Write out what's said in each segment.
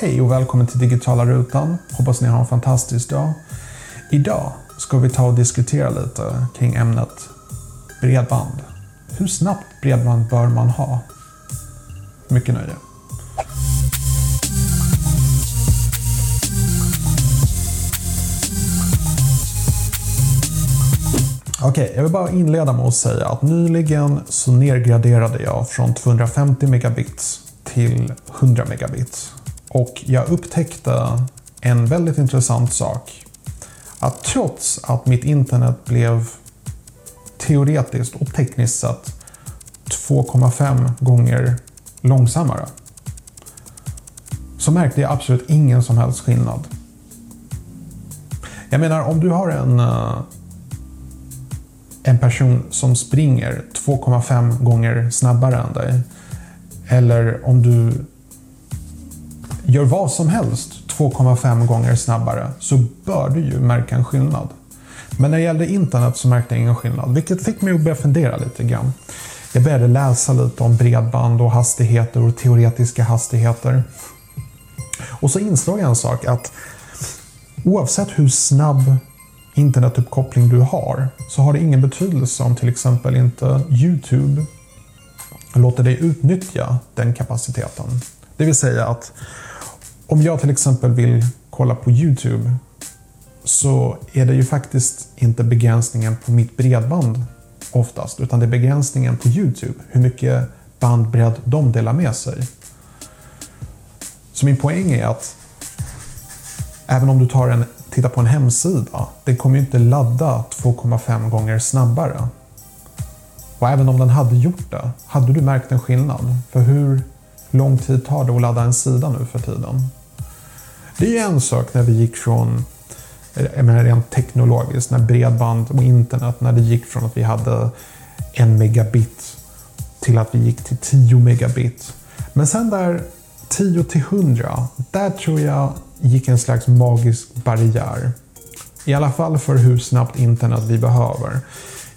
Hej och välkommen till Digitala Rutan. Hoppas ni har en fantastisk dag. Idag ska vi ta och diskutera lite kring ämnet bredband. Hur snabbt bredband bör man ha? Mycket nöje. Okej, okay, jag vill bara inleda med att säga att nyligen så nedgraderade jag från 250 megabits till 100 megabits. Och jag upptäckte en väldigt intressant sak. Att trots att mitt internet blev teoretiskt och tekniskt sett 2,5 gånger långsammare så märkte jag absolut ingen som helst skillnad. Jag menar om du har en, eh, en person som springer 2,5 gånger snabbare än dig eller om du gör vad som helst 2,5 gånger snabbare så bör du ju märka en skillnad. Men när det gällde internet så märkte jag ingen skillnad, vilket fick mig att börja fundera lite grann. Jag började läsa lite om bredband och hastigheter och teoretiska hastigheter. Och så insåg jag en sak att oavsett hur snabb internetuppkoppling du har så har det ingen betydelse om till exempel inte Youtube låter dig utnyttja den kapaciteten. Det vill säga att om jag till exempel vill kolla på Youtube så är det ju faktiskt inte begränsningen på mitt bredband oftast, utan det är begränsningen på Youtube, hur mycket bandbredd de delar med sig. Så min poäng är att även om du tar en, tittar på en hemsida, den kommer ju inte ladda 2,5 gånger snabbare. Och även om den hade gjort det, hade du märkt en skillnad? För hur lång tid tar det att ladda en sida nu för tiden? Det är en sak när vi gick från, jag menar rent teknologiskt, när bredband och internet, när det gick från att vi hade en megabit till att vi gick till 10 megabit. Men sen där 10 till 100, där tror jag gick en slags magisk barriär. I alla fall för hur snabbt internet vi behöver.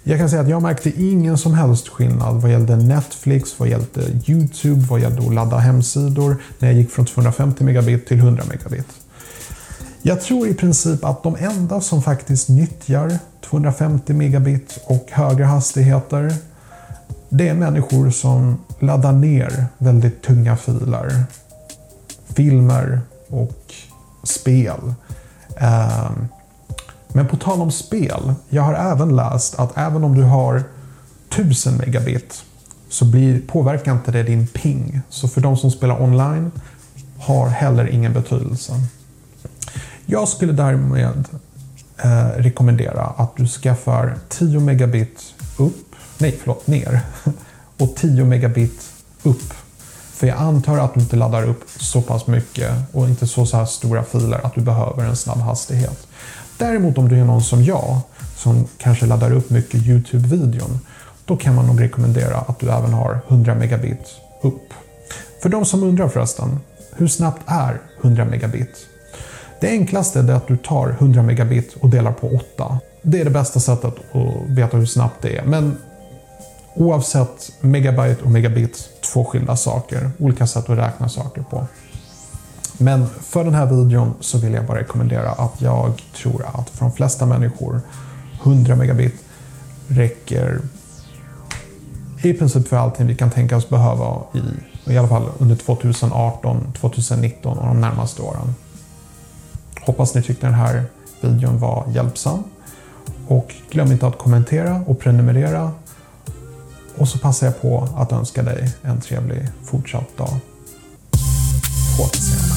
Jag kan säga att jag märkte ingen som helst skillnad vad gällde Netflix, vad gällde YouTube, vad gällde att ladda hemsidor när jag gick från 250 megabit till 100 megabit. Jag tror i princip att de enda som faktiskt nyttjar 250 megabit och högre hastigheter det är människor som laddar ner väldigt tunga filer. Filmer och spel. Ehm, men på tal om spel, jag har även läst att även om du har 1000 megabit så blir, påverkar inte det din ping. Så för de som spelar online har heller ingen betydelse. Jag skulle därmed eh, rekommendera att du skaffar 10 megabit upp, nej förlåt, ner och 10 megabit upp. För jag antar att du inte laddar upp så pass mycket och inte så, så här stora filer att du behöver en snabb hastighet. Däremot om du är någon som jag, som kanske laddar upp mycket YouTube-videon, då kan man nog rekommendera att du även har 100 megabit upp. För de som undrar förresten, hur snabbt är 100 megabit? Det enklaste är att du tar 100 megabit och delar på 8. Det är det bästa sättet att veta hur snabbt det är. Men oavsett megabyte och megabit, två skilda saker. Olika sätt att räkna saker på. Men för den här videon så vill jag bara rekommendera att jag tror att för de flesta människor 100 megabit räcker i princip för allting vi kan tänka oss behöva i, i alla fall under 2018, 2019 och de närmaste åren. Hoppas ni tyckte den här videon var hjälpsam. Och glöm inte att kommentera och prenumerera. Och så passar jag på att önska dig en trevlig fortsatt dag. På återseende.